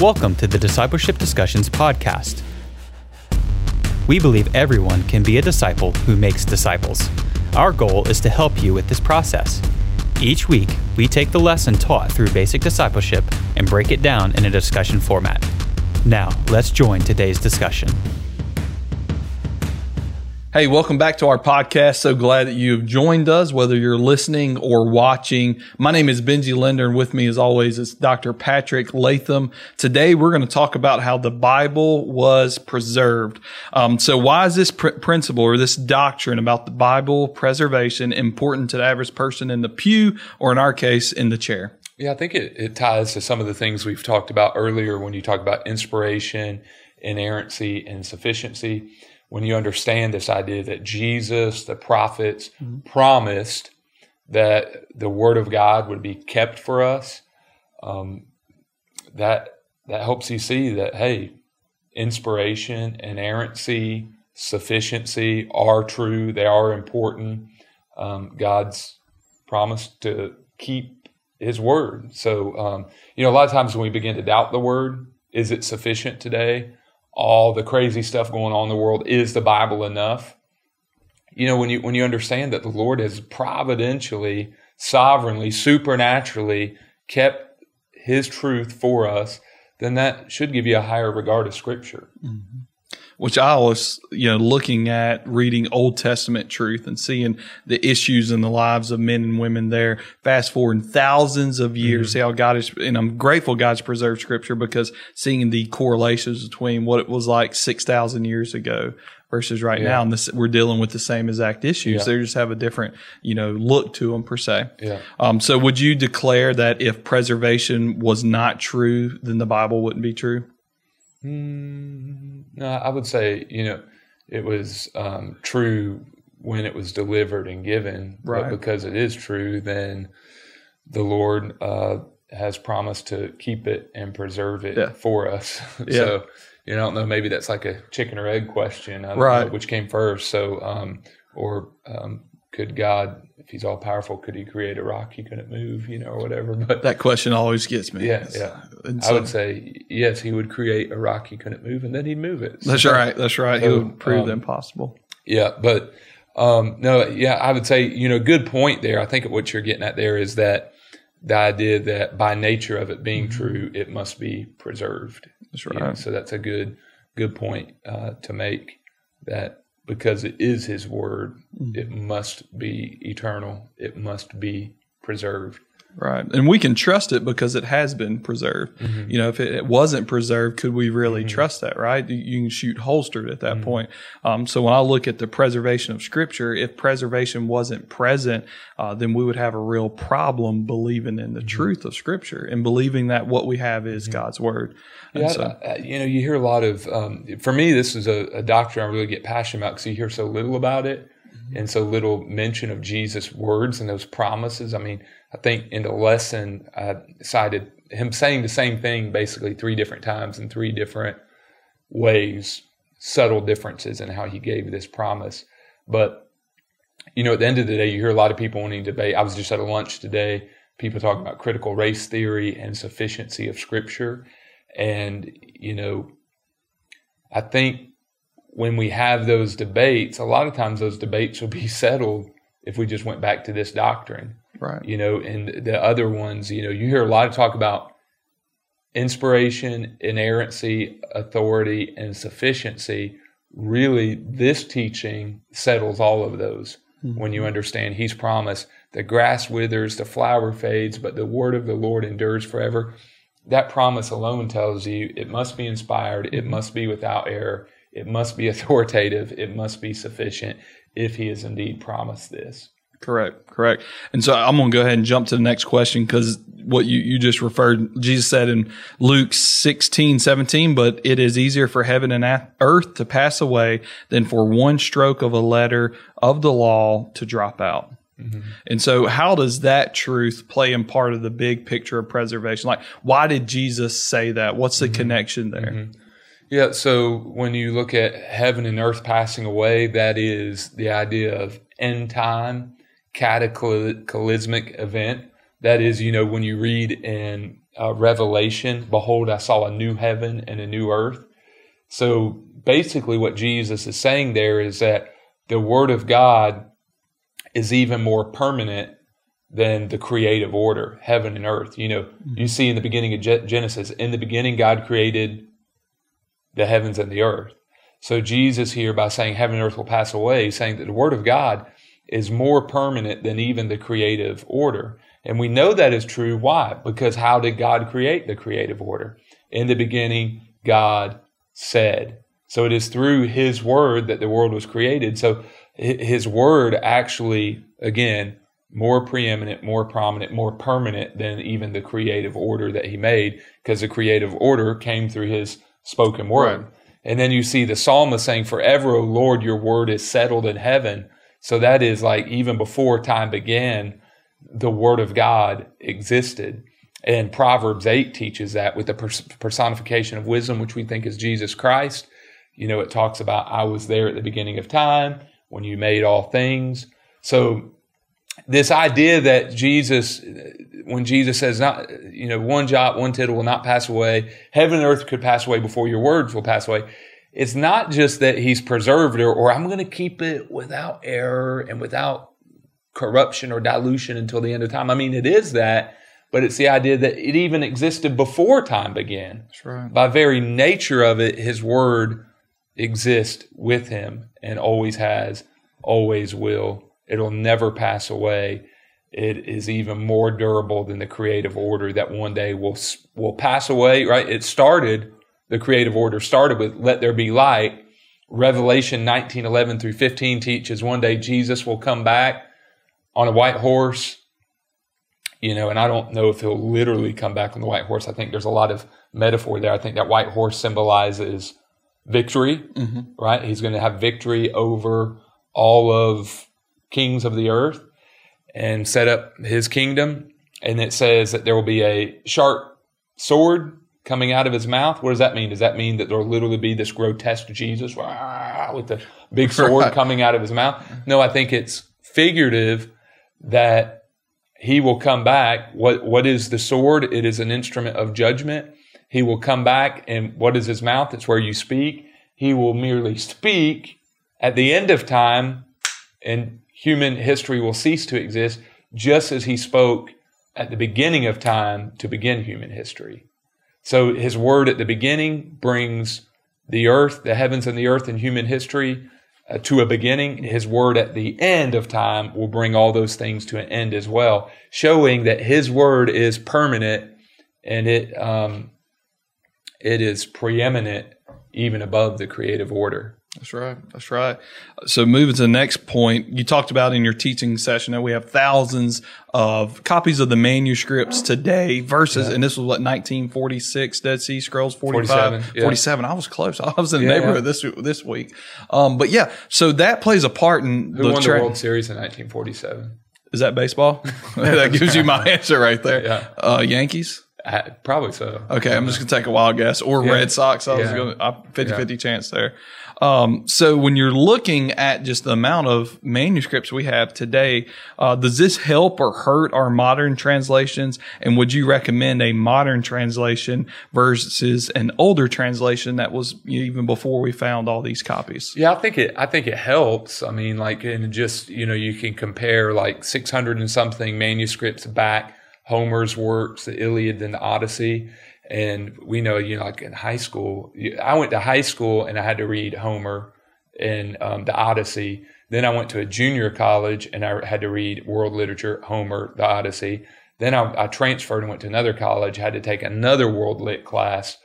Welcome to the Discipleship Discussions podcast. We believe everyone can be a disciple who makes disciples. Our goal is to help you with this process. Each week, we take the lesson taught through basic discipleship and break it down in a discussion format. Now, let's join today's discussion. Hey, welcome back to our podcast. So glad that you've joined us, whether you're listening or watching. My name is Benji Linder, and with me, as always, is Dr. Patrick Latham. Today, we're going to talk about how the Bible was preserved. Um, so, why is this pr- principle or this doctrine about the Bible preservation important to the average person in the pew, or in our case, in the chair? Yeah, I think it, it ties to some of the things we've talked about earlier when you talk about inspiration, inerrancy, and sufficiency when you understand this idea that Jesus, the prophets, mm-hmm. promised that the Word of God would be kept for us, um, that that helps you see that hey, inspiration, inerrancy, sufficiency are true. They are important. Um, God's promised to keep His Word. So um, you know, a lot of times when we begin to doubt the Word, is it sufficient today? All the crazy stuff going on in the world is the bible enough. You know when you when you understand that the lord has providentially sovereignly supernaturally kept his truth for us then that should give you a higher regard of scripture. Mm-hmm which I was, you know, looking at reading Old Testament truth and seeing the issues in the lives of men and women there. Fast forward thousands of years, mm-hmm. see how God is, and I'm grateful God's preserved scripture because seeing the correlations between what it was like 6,000 years ago versus right yeah. now. And this, we're dealing with the same exact issues. Yeah. They just have a different, you know, look to them per se. Yeah. Um, so would you declare that if preservation was not true, then the Bible wouldn't be true? Mm, no, I would say you know it was um, true when it was delivered and given, right. but because it is true, then the Lord uh, has promised to keep it and preserve it yeah. for us. Yeah. so you know, I don't know, maybe that's like a chicken or egg question. I don't right. know which came first. So, um, or um, could God, if He's all powerful, could He create a rock He couldn't move, you know, or whatever? But that question always gets me. Yeah, yeah. So, I would say yes, He would create a rock He couldn't move, and then He'd move it. So, that's right. That's right. So, he would prove um, the impossible. Yeah, but um, no, yeah, I would say you know, good point there. I think what you're getting at there is that the idea that by nature of it being mm-hmm. true, it must be preserved. That's right. You know, so that's a good good point uh, to make that because it is his word, mm-hmm. it must be eternal. It must be preserved. Right. And we can trust it because it has been preserved. Mm-hmm. You know, if it, wasn't preserved, could we really mm-hmm. trust that, right? You can shoot holstered at that mm-hmm. point. Um, so when I look at the preservation of scripture, if preservation wasn't present, uh, then we would have a real problem believing in the mm-hmm. truth of scripture and believing that what we have is mm-hmm. God's word. yeah, so, uh, you know, you hear a lot of, um, for me, this is a, a doctrine I really get passionate about because you hear so little about it mm-hmm. and so little mention of Jesus' words and those promises. I mean, I think in the lesson, I cited him saying the same thing basically three different times in three different ways, subtle differences in how he gave this promise. But, you know, at the end of the day, you hear a lot of people wanting to debate. I was just at a lunch today, people talking about critical race theory and sufficiency of scripture. And, you know, I think when we have those debates, a lot of times those debates will be settled if we just went back to this doctrine. Right. You know, and the other ones, you know, you hear a lot of talk about inspiration, inerrancy, authority, and sufficiency. Really, this teaching settles all of those mm-hmm. when you understand He's promised the grass withers, the flower fades, but the word of the Lord endures forever. That promise alone tells you it must be inspired, it mm-hmm. must be without error, it must be authoritative, it must be sufficient if He has indeed promised this. Correct, correct. And so I'm going to go ahead and jump to the next question because what you, you just referred, Jesus said in Luke 16, 17, but it is easier for heaven and earth to pass away than for one stroke of a letter of the law to drop out. Mm-hmm. And so, how does that truth play in part of the big picture of preservation? Like, why did Jesus say that? What's the mm-hmm. connection there? Mm-hmm. Yeah, so when you look at heaven and earth passing away, that is the idea of end time cataclysmic event That is, you know, when you read in uh, Revelation, behold, I saw a new heaven and a new earth. So basically, what Jesus is saying there is that the Word of God is even more permanent than the creative order, heaven and earth. You know, mm-hmm. you see in the beginning of Genesis, in the beginning, God created the heavens and the earth. So Jesus here, by saying heaven and earth will pass away, saying that the Word of God is more permanent than even the creative order. And we know that is true. Why? Because how did God create the creative order? In the beginning, God said. So it is through His Word that the world was created. So His Word actually, again, more preeminent, more prominent, more permanent than even the creative order that He made, because the creative order came through His spoken word. Right. And then you see the psalmist saying, Forever, O Lord, your word is settled in heaven. So that is like even before time began, the word of God existed. And Proverbs 8 teaches that with the personification of wisdom, which we think is Jesus Christ. You know, it talks about, I was there at the beginning of time when you made all things. So this idea that Jesus, when Jesus says, not, you know, one jot, one tittle will not pass away, heaven and earth could pass away before your words will pass away. It's not just that he's preserved it or, or I'm going to keep it without error and without corruption or dilution until the end of time. I mean, it is that, but it's the idea that it even existed before time began. That's right. By very nature of it, his word exists with him and always has, always will. It'll never pass away. It is even more durable than the creative order that one day will will pass away. Right? It started. The creative order started with "Let there be light." Revelation 19, 11 through 15 teaches one day Jesus will come back on a white horse, you know, and I don't know if he'll literally come back on the white horse. I think there's a lot of metaphor there. I think that white horse symbolizes victory, mm-hmm. right? He's going to have victory over all of kings of the earth and set up his kingdom. And it says that there will be a sharp sword coming out of his mouth. What does that mean? Does that mean that there will literally be this grotesque Jesus with the big sword right. coming out of his mouth? No, I think it's figurative that he will come back. What, what is the sword? It is an instrument of judgment. He will come back and what is his mouth? It's where you speak. He will merely speak at the end of time and human history will cease to exist just as he spoke at the beginning of time to begin human history. So his word at the beginning brings the earth, the heavens and the earth and human history uh, to a beginning. His word at the end of time will bring all those things to an end as well, showing that his word is permanent and it um, it is preeminent even above the creative order. That's right. That's right. So moving to the next point, you talked about in your teaching session that we have thousands of copies of the manuscripts today versus, yeah. and this was what, 1946 Dead Sea Scrolls, 45, 47. Yeah. 47. I was close. I was in the yeah, neighborhood this, this week. Um, but yeah, so that plays a part in Who the won tra- the World Series in 1947? Is that baseball? that gives you my answer right there. Yeah. Uh, Yankees? Uh, probably so. Okay, I'm just gonna take a wild guess. Or. Red Sox. I was going 50 50 chance there. Um, so when you're looking at just the amount of manuscripts we have today, uh, does this help or hurt our modern translations? And would you recommend a modern translation versus an older translation that was even before we found all these copies? Yeah, I think it. I think it helps. I mean, like, and just you know, you can compare like 600 and something manuscripts back. Homer's works, the Iliad and the Odyssey and we know, you know, like in high school, I went to high school and I had to read Homer and um, the Odyssey. Then I went to a junior college and I had to read world literature, Homer, the Odyssey. Then I, I transferred and went to another college, had to take another world lit class,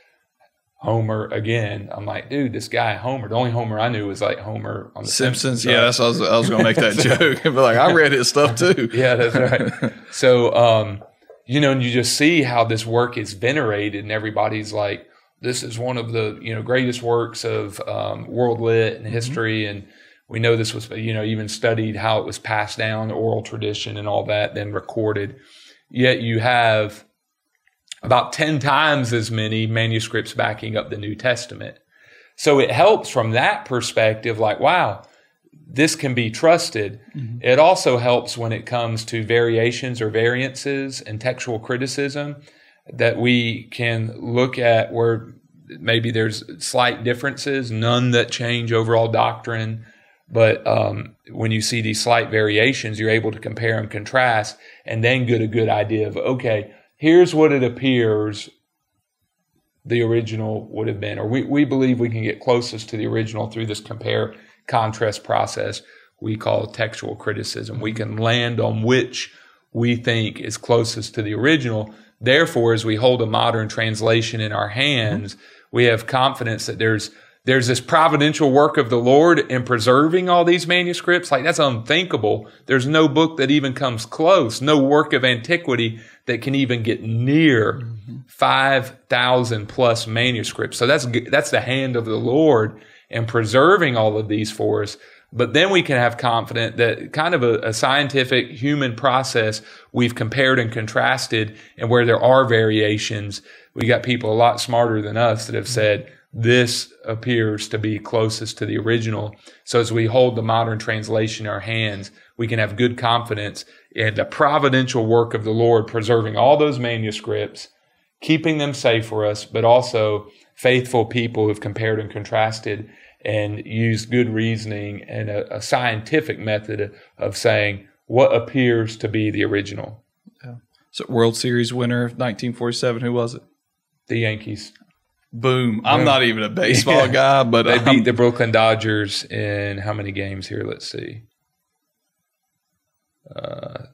Homer again. I'm like, dude, this guy Homer. The only Homer I knew was like Homer on the Simpsons. Simpsons. Yeah, that's I was, I was going to make that joke. but like, I read his stuff too. yeah, that's right. So, um, you know, and you just see how this work is venerated, and everybody's like, this is one of the you know greatest works of um, world lit and mm-hmm. history, mm-hmm. and we know this was you know even studied how it was passed down, oral tradition, and all that, then recorded. Yet you have about ten times as many manuscripts backing up the New Testament. So it helps from that perspective, like, wow, this can be trusted. It also helps when it comes to variations or variances in textual criticism that we can look at where maybe there's slight differences, none that change overall doctrine. But um, when you see these slight variations, you're able to compare and contrast and then get a good idea of, okay, here's what it appears the original would have been. Or we, we believe we can get closest to the original through this compare contrast process we call textual criticism. We can land on which we think is closest to the original. Therefore, as we hold a modern translation in our hands, we have confidence that there's there's this providential work of the Lord in preserving all these manuscripts. Like that's unthinkable. There's no book that even comes close, no work of antiquity that can even get near mm-hmm. 5,000 plus manuscripts. So that's, that's the hand of the Lord in preserving all of these for us. But then we can have confidence that kind of a, a, scientific human process we've compared and contrasted and where there are variations, we got people a lot smarter than us that have said, this appears to be closest to the original. So as we hold the modern translation in our hands, we can have good confidence in the providential work of the Lord preserving all those manuscripts, keeping them safe for us, but also faithful people who've compared and contrasted and use good reasoning and a, a scientific method of saying what appears to be the original. Yeah. So World Series winner of 1947, who was it? The Yankees. Boom. I'm yeah. not even a baseball yeah. guy, but they beat the Brooklyn Dodgers in how many games here? Let's see. Uh,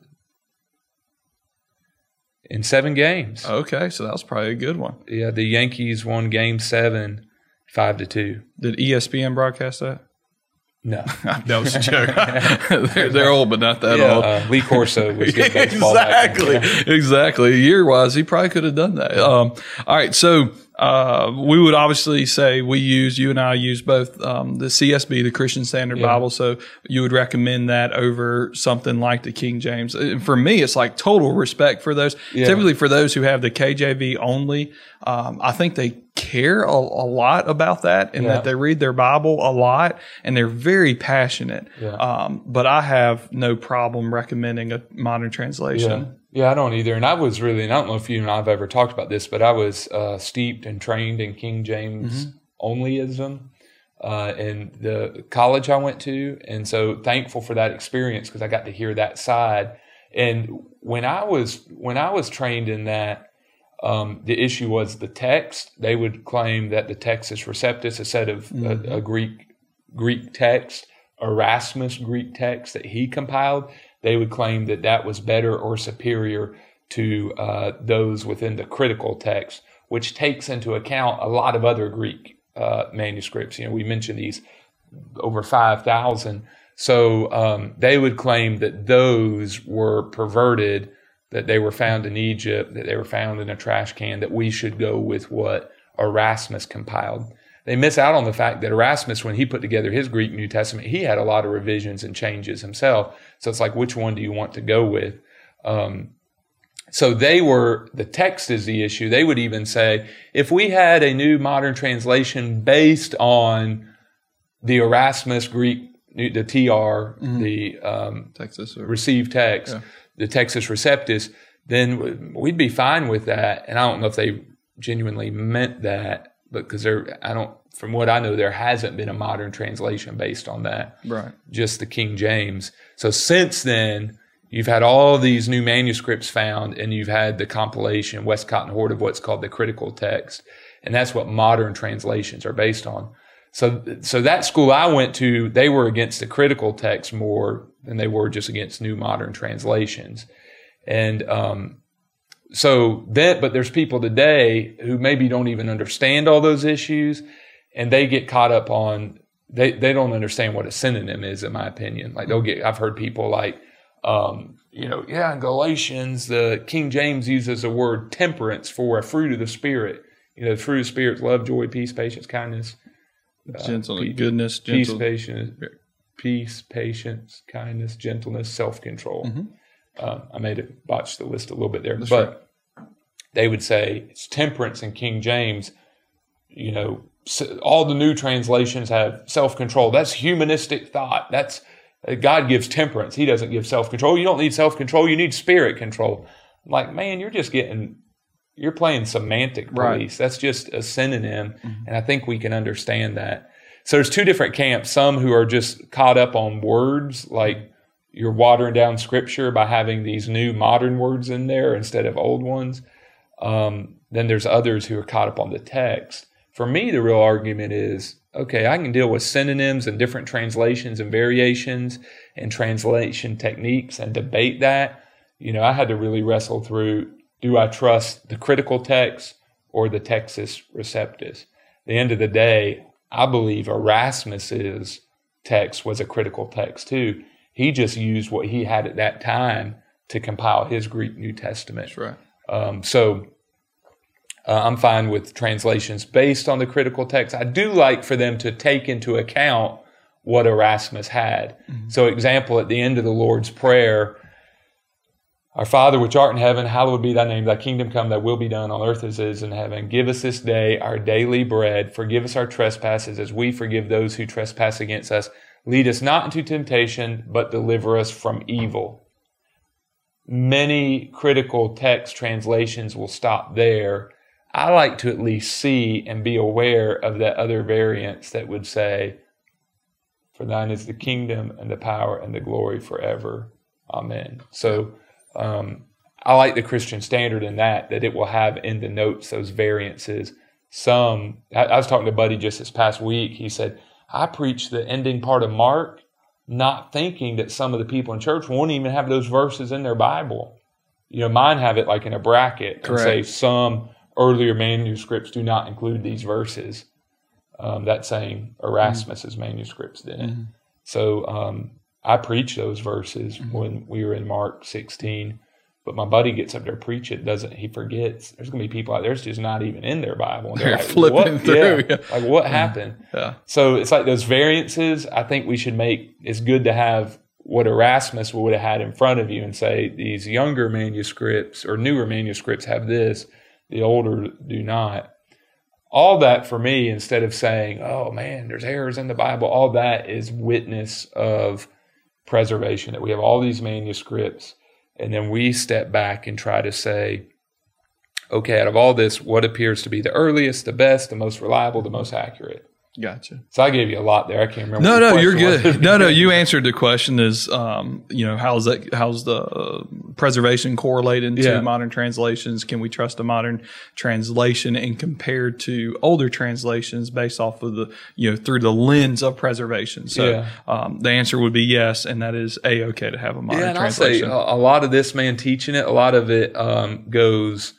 in seven games. Okay, so that was probably a good one. Yeah, the Yankees won Game Seven, five to two. Did ESPN broadcast that? No, that was a joke. they're, they're, old, but not that yeah, old. Uh, Lee Corso was good exactly, exactly. Year wise, he probably could have done that. Um, all right, so uh, we would obviously say we use you and I use both um, the CSB, the Christian Standard yeah. Bible. So you would recommend that over something like the King James. And for me, it's like total respect for those. Yeah. Typically, for those who have the KJV only, um, I think they care a, a, lot about that and yeah. that they read their Bible a lot and they're very passionate. Um, but I have no problem recommending a modern translation. Yeah, I don't either. And I was really, and I don't know if you and I have ever talked about this, but I was uh, steeped and trained in King James mm-hmm. onlyism uh, in the college I went to. And so thankful for that experience because I got to hear that side. And when I was, when I was trained in that, um, the issue was the text. They would claim that the Textus Receptus, a set of mm-hmm. a, a Greek Greek text, Erasmus Greek text that he compiled, they would claim that that was better or superior to uh, those within the critical text, which takes into account a lot of other Greek uh, manuscripts. You know, we mentioned these over 5,000. So um, they would claim that those were perverted, that they were found in Egypt, that they were found in a trash can, that we should go with what Erasmus compiled they miss out on the fact that Erasmus, when he put together his Greek New Testament, he had a lot of revisions and changes himself. So it's like, which one do you want to go with? Um, so they were, the text is the issue. They would even say, if we had a new modern translation based on the Erasmus Greek, the TR, mm-hmm. the um, Textus or, received text, yeah. the Textus Receptus, then we'd be fine with that. And I don't know if they genuinely meant that, but because there, I don't from what I know, there hasn't been a modern translation based on that. Right. Just the King James. So since then, you've had all these new manuscripts found, and you've had the compilation, Westcott and Hort, of what's called the critical text. And that's what modern translations are based on. So, so that school I went to, they were against the critical text more than they were just against new modern translations. And, um, so that, but there's people today who maybe don't even understand all those issues and they get caught up on they they don't understand what a synonym is in my opinion like they'll get i've heard people like um, you know yeah in galatians the king james uses the word temperance for a fruit of the spirit you know the fruit of the spirit love joy peace patience kindness uh, gentleness goodness peace gentle. patience peace patience kindness gentleness self-control mm-hmm. uh, i made it botch the list a little bit there That's but right. they would say it's temperance in king james you know all the new translations have self control. That's humanistic thought. That's uh, God gives temperance. He doesn't give self control. You don't need self control. You need spirit control. I'm like, man, you're just getting, you're playing semantic police. Right. That's just a synonym. And I think we can understand that. So there's two different camps. Some who are just caught up on words, like you're watering down scripture by having these new modern words in there instead of old ones. Um, then there's others who are caught up on the text. For me, the real argument is okay, I can deal with synonyms and different translations and variations and translation techniques and debate that. You know, I had to really wrestle through do I trust the critical text or the Textus Receptus? At the end of the day, I believe Erasmus's text was a critical text too. He just used what he had at that time to compile his Greek New Testament. Right. Um, so uh, I'm fine with translations based on the critical text. I do like for them to take into account what Erasmus had. So, example, at the end of the Lord's Prayer, our Father which art in heaven, hallowed be thy name, thy kingdom come, thy will be done on earth as it is in heaven. Give us this day our daily bread. Forgive us our trespasses as we forgive those who trespass against us. Lead us not into temptation, but deliver us from evil. Many critical text translations will stop there. I like to at least see and be aware of that other variants that would say, For thine is the kingdom and the power and the glory forever. Amen. So um, I like the Christian standard in that, that it will have in the notes those variances. Some, I, I was talking to Buddy just this past week. He said, I preach the ending part of Mark, not thinking that some of the people in church won't even have those verses in their Bible. You know, mine have it like in a bracket and say some earlier manuscripts do not include these verses. Um, that saying Erasmus's manuscripts didn't. So um, I preach those verses when we were in Mark 16. But my buddy gets up there preach it, doesn't he? Forgets. There's gonna be people out there that's just not even in their Bible. And They're like, flipping what? through, Yeah. yeah. Like what happened? Yeah. So it's like those variances. I think we should make. It's good to have what Erasmus would have had in front of you and say these younger manuscripts or newer manuscripts have this, the older do not. All that for me, instead of saying, "Oh man, there's errors in the Bible," all that is witness of preservation. That we have all these manuscripts, and then we step back and try to say, "Okay, out of all this, what appears to be the earliest, the best, the most reliable, the most accurate?" Gotcha. So I gave you a lot there. I can't remember. No, no, you're was. good. No, no, you answered the question. Is um, you know, how's that? How's the uh, preservation correlated to Yeah. modern translations? Can we trust a modern translation and compared to older translations based off of the you know through the lens of preservation? So Yeah. um, the answer would be yes, and that is a okay to have a modern yeah, and I'll say translation. a, a lot of this man teaching it. A lot of it um, goes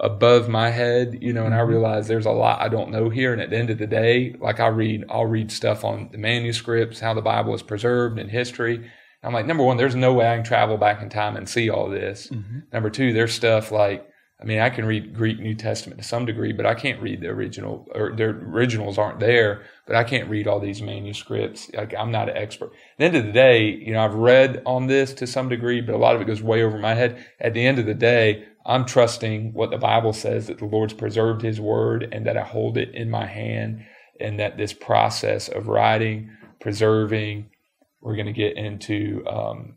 above my head, you know, and Mm-hmm. I realize there's a lot I don't know here. And at the end of the day, like I read, I'll read stuff on the manuscripts, how the Bible is preserved in history. I'm like, number one, there's no way I can travel back in time and see all this. Mm-hmm. Number two, there's stuff like, I mean, I can read Greek New Testament to some degree, but I can't read the original, or the originals aren't there, but I can't read all these manuscripts. Like, I'm not an expert. At the end of the day, you know, I've read on this to some degree, but a lot of it goes way over my head. At the end of the day, I'm trusting what the Bible says that the Lord's preserved his word and that I hold it in my hand and that this process of writing, preserving, we're going to get into, um,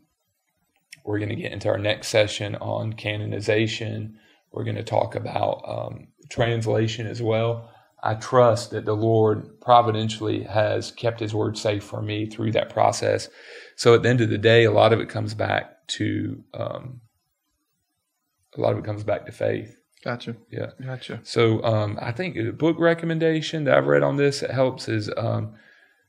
we're going to get into our next session on canonization. We're going to talk about um, translation as well. I trust that the Lord providentially has kept His word safe for me through that process. So at the end of the day, a lot of it comes back to um, a lot of it comes back to faith. gotcha. Yeah. Gotcha. So um, I think a book recommendation that I've read on this that helps is um,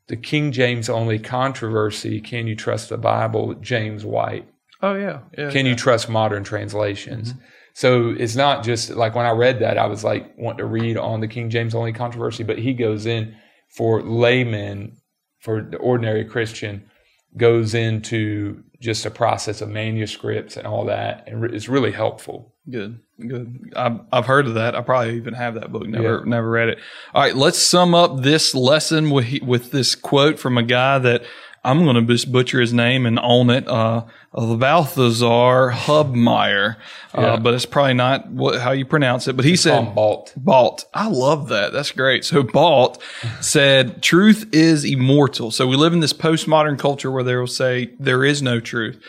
the King James only controversy. Can you trust the Bible? James White. Oh yeah. Yeah. Can you trust modern translations? So it's not just like when I read that, I was like wanting to read on the King James only controversy, but he goes in for laymen, for the ordinary Christian, goes into just a process of manuscripts and all that, and re- it's really helpful. Good, good. I've, I've heard of that. I probably even have that book. Never, never read it. All right, let's sum up this lesson with with this quote from a guy that I'm going to just butcher his name and own it. Uh, Balthazar Hubmaier, uh, Yeah. but it's probably not what, how you pronounce it. But he said, Balt. Balt. I love that. That's great. So Balt said, truth is immortal. So we live in this postmodern culture where they will say there is no truth.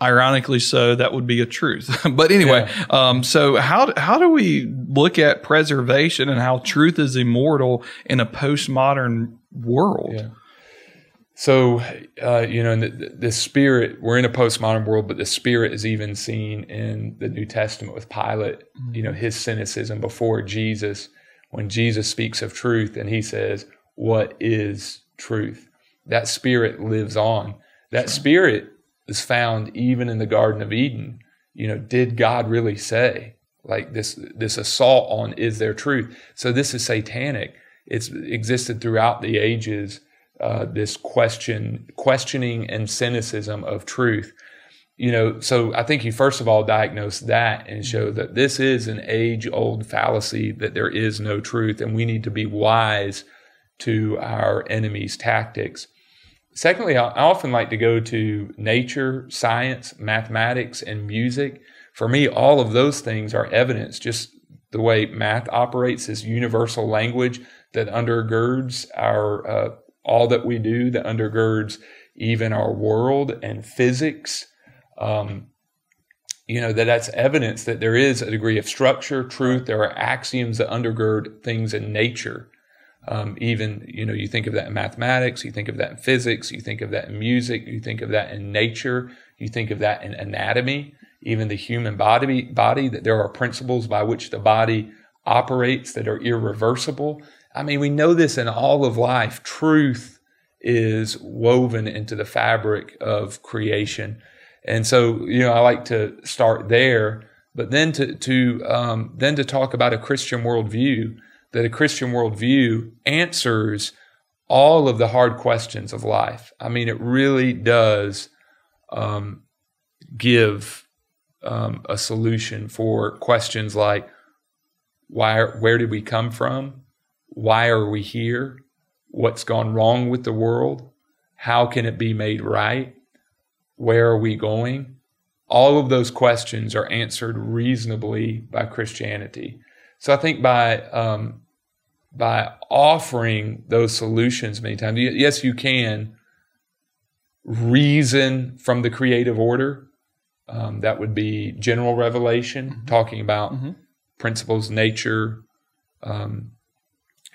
Ironically so, that would be a truth. but anyway, um, so how, how do we look at preservation and how truth is immortal in a postmodern world? Yeah. So, uh, you know, the, the spirit, we're in a postmodern world, but the spirit is even seen in the New Testament with Pilate, you know, his cynicism before Jesus, when Jesus speaks of truth and he says, What is truth? That spirit lives on. That spirit is found even in the Garden of Eden. You know, did God really say? Like this, this assault on is there truth? So this is satanic. It's existed throughout the ages uh, this question, questioning and cynicism of truth. You know, so I think you first of all diagnose that and show that this is an age old fallacy that there is no truth and we need to be wise to our enemy's tactics. Secondly, I I often like to go to nature, science, mathematics, and music. For me, all of those things are evidence, just the way math operates is universal language that undergirds our uh, all that we do, that undergirds even our world and physics. Um, you know that that's evidence that there is a degree of structure, truth. There are axioms that undergird things in nature. Um, even you know you think of that in mathematics, you think of that in physics, you think of that in music, you think of that in nature, you think of that in anatomy, even the human body. Body that there are principles by which the body operates that are irreversible. I mean, we know this in all of life. Truth is woven into the fabric of creation. And so, you know, I like to start there, but then to, to um, then to talk about a Christian worldview, that a Christian worldview answers all of the hard questions of life. I mean, it really does um, give um, a solution for questions like why, where did we come from? Why are we here? What's gone wrong with the world? How can it be made right? Where are we going? All of those questions are answered reasonably by Christianity. So I think by um, by offering those solutions many times, yes, you can reason from the creative order. Um, that would be general revelation, talking about Mhm. principles, nature. Um,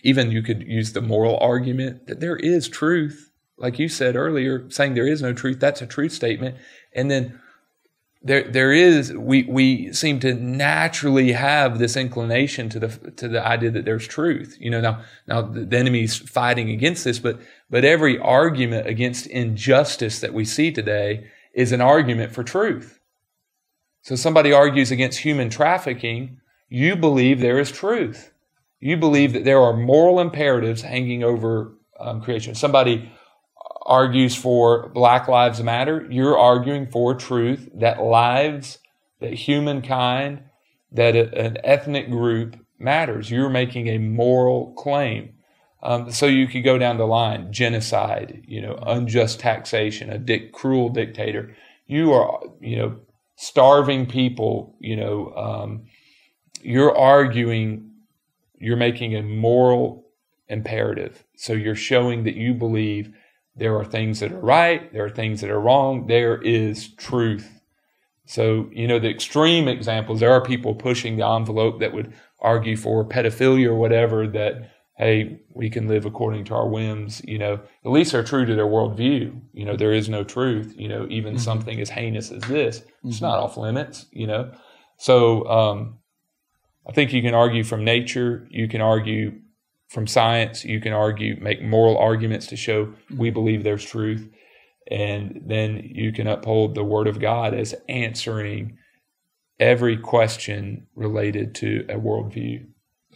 even you could use the moral argument that there is truth, like you said earlier, saying there is no truth. That's a truth statement, and then there there is we we seem to naturally have this inclination to the to the idea that there's truth. You know now now the, enemy's fighting against this, but but every argument against injustice that we see today is an argument for truth. So somebody argues against human trafficking, you believe there is truth. You believe that there are moral imperatives hanging over um, creation. Somebody argues for Black Lives Matter, you're arguing for truth that lives, that humankind, that a- an ethnic group matters. You're making a moral claim. Um, so you could go down the line: genocide, you know, unjust taxation, a cruel dictator. You are, you know, starving people. You know, um, you're arguing. You're making a moral imperative. So you're showing that you believe there are things that are right, there are things that are wrong, there is truth. So, you know, the extreme examples, there are people pushing the envelope that would argue for pedophilia or whatever, that, hey, we can live according to our whims, you know, at least they're true to their worldview. You know, there is no truth, you know, even something as heinous as this, it's not off limits, you know. So, um, I think you can argue from nature, you can argue from science, you can argue, make moral arguments to show we believe there's truth. And then you can uphold the word of God as answering every question related to a worldview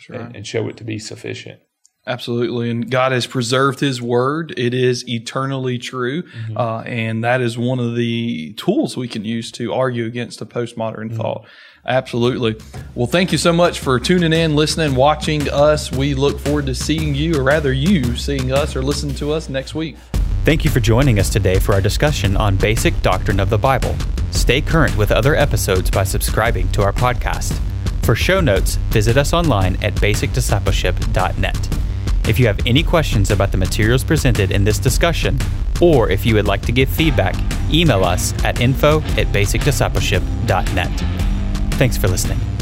and, and show it to be sufficient. Absolutely. And God has preserved his word. It is eternally true. Uh, and that is one of the tools we can use to argue against a postmodern thought. Absolutely. Well, thank you so much for tuning in, listening, watching us. We look forward to seeing you, or rather, you seeing us or listening to us next week. Thank you for joining us today for our discussion on basic doctrine of the Bible. Stay current with other episodes by subscribing to our podcast. For show notes, visit us online at basicdiscipleship.net. If you have any questions about the materials presented in this discussion, or if you would like to give feedback, email us at info at basicdiscipleship.net. Thanks for listening.